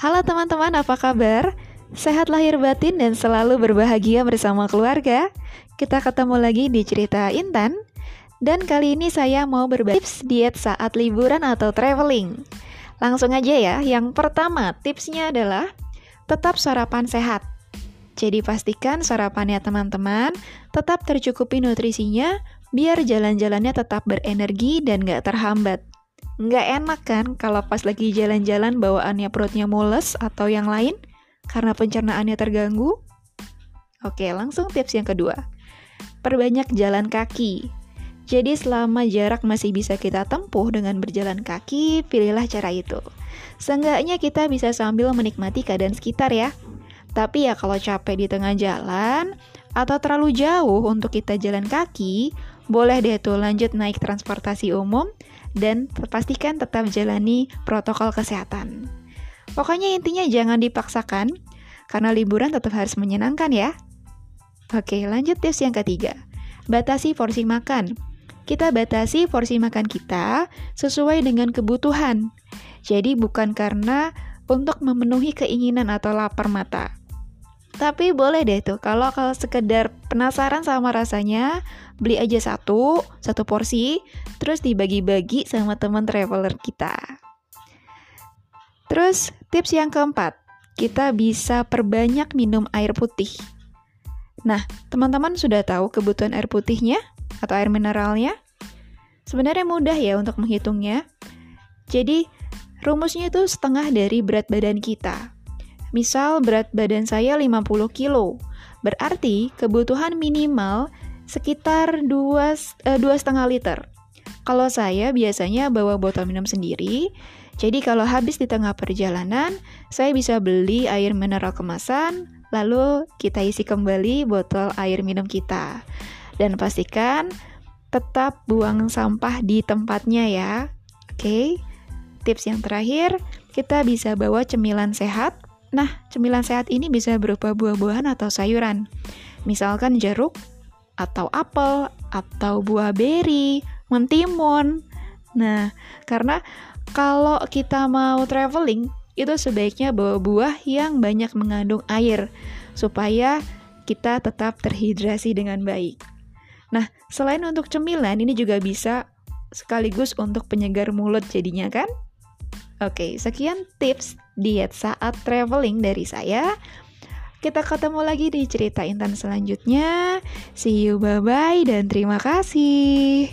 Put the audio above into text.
Halo teman-teman, apa kabar? Sehat lahir batin dan selalu berbahagia bersama keluarga. Kita ketemu lagi di cerita Intan. Dan kali ini saya mau berbagi tips diet saat liburan atau traveling. Langsung aja ya, yang pertama tipsnya adalah tetap sarapan sehat. Jadi pastikan sarapannya teman-teman tetap tercukupi nutrisinya biar jalan-jalannya tetap berenergi dan gak terhambat. Nggak enak kan kalau pas lagi jalan-jalan bawaannya perutnya mules atau yang lain karena pencernaannya terganggu? Oke, langsung tips yang kedua. Perbanyak jalan kaki. Jadi selama jarak masih bisa kita tempuh dengan berjalan kaki, pilihlah cara itu. Seenggaknya kita bisa sambil menikmati keadaan sekitar ya. Tapi ya kalau capek di tengah jalan atau terlalu jauh untuk kita jalan kaki, boleh deh tuh lanjut naik transportasi umum dan pastikan tetap jalani protokol kesehatan. Pokoknya intinya jangan dipaksakan, karena liburan tetap harus menyenangkan ya. Oke, lanjut tips yang ketiga. Batasi porsi makan. Kita batasi porsi makan kita sesuai dengan kebutuhan. Jadi bukan karena untuk memenuhi keinginan atau lapar mata. Tapi boleh deh tuh, kalau kalau sekedar penasaran sama rasanya, beli aja satu, satu porsi, terus dibagi-bagi sama teman traveler kita. Terus tips yang keempat, kita bisa perbanyak minum air putih. Nah, teman-teman sudah tahu kebutuhan air putihnya atau air mineralnya? Sebenarnya mudah ya untuk menghitungnya. Jadi, rumusnya itu setengah dari berat badan kita. Misal berat badan saya 50 kilo, berarti kebutuhan minimal sekitar 2,5 uh, liter. Kalau saya biasanya bawa botol minum sendiri, jadi kalau habis di tengah perjalanan, saya bisa beli air mineral kemasan, lalu kita isi kembali botol air minum kita. Dan pastikan tetap buang sampah di tempatnya ya. Oke. Tips yang terakhir, kita bisa bawa cemilan sehat Nah, cemilan sehat ini bisa berupa buah-buahan atau sayuran. Misalkan jeruk, atau apel, atau buah beri, mentimun. Nah, karena kalau kita mau traveling, itu sebaiknya bawa buah yang banyak mengandung air, supaya kita tetap terhidrasi dengan baik. Nah, selain untuk cemilan, ini juga bisa sekaligus untuk penyegar mulut jadinya kan? Oke, sekian tips diet saat traveling dari saya. Kita ketemu lagi di cerita Intan selanjutnya. See you, bye-bye, dan terima kasih.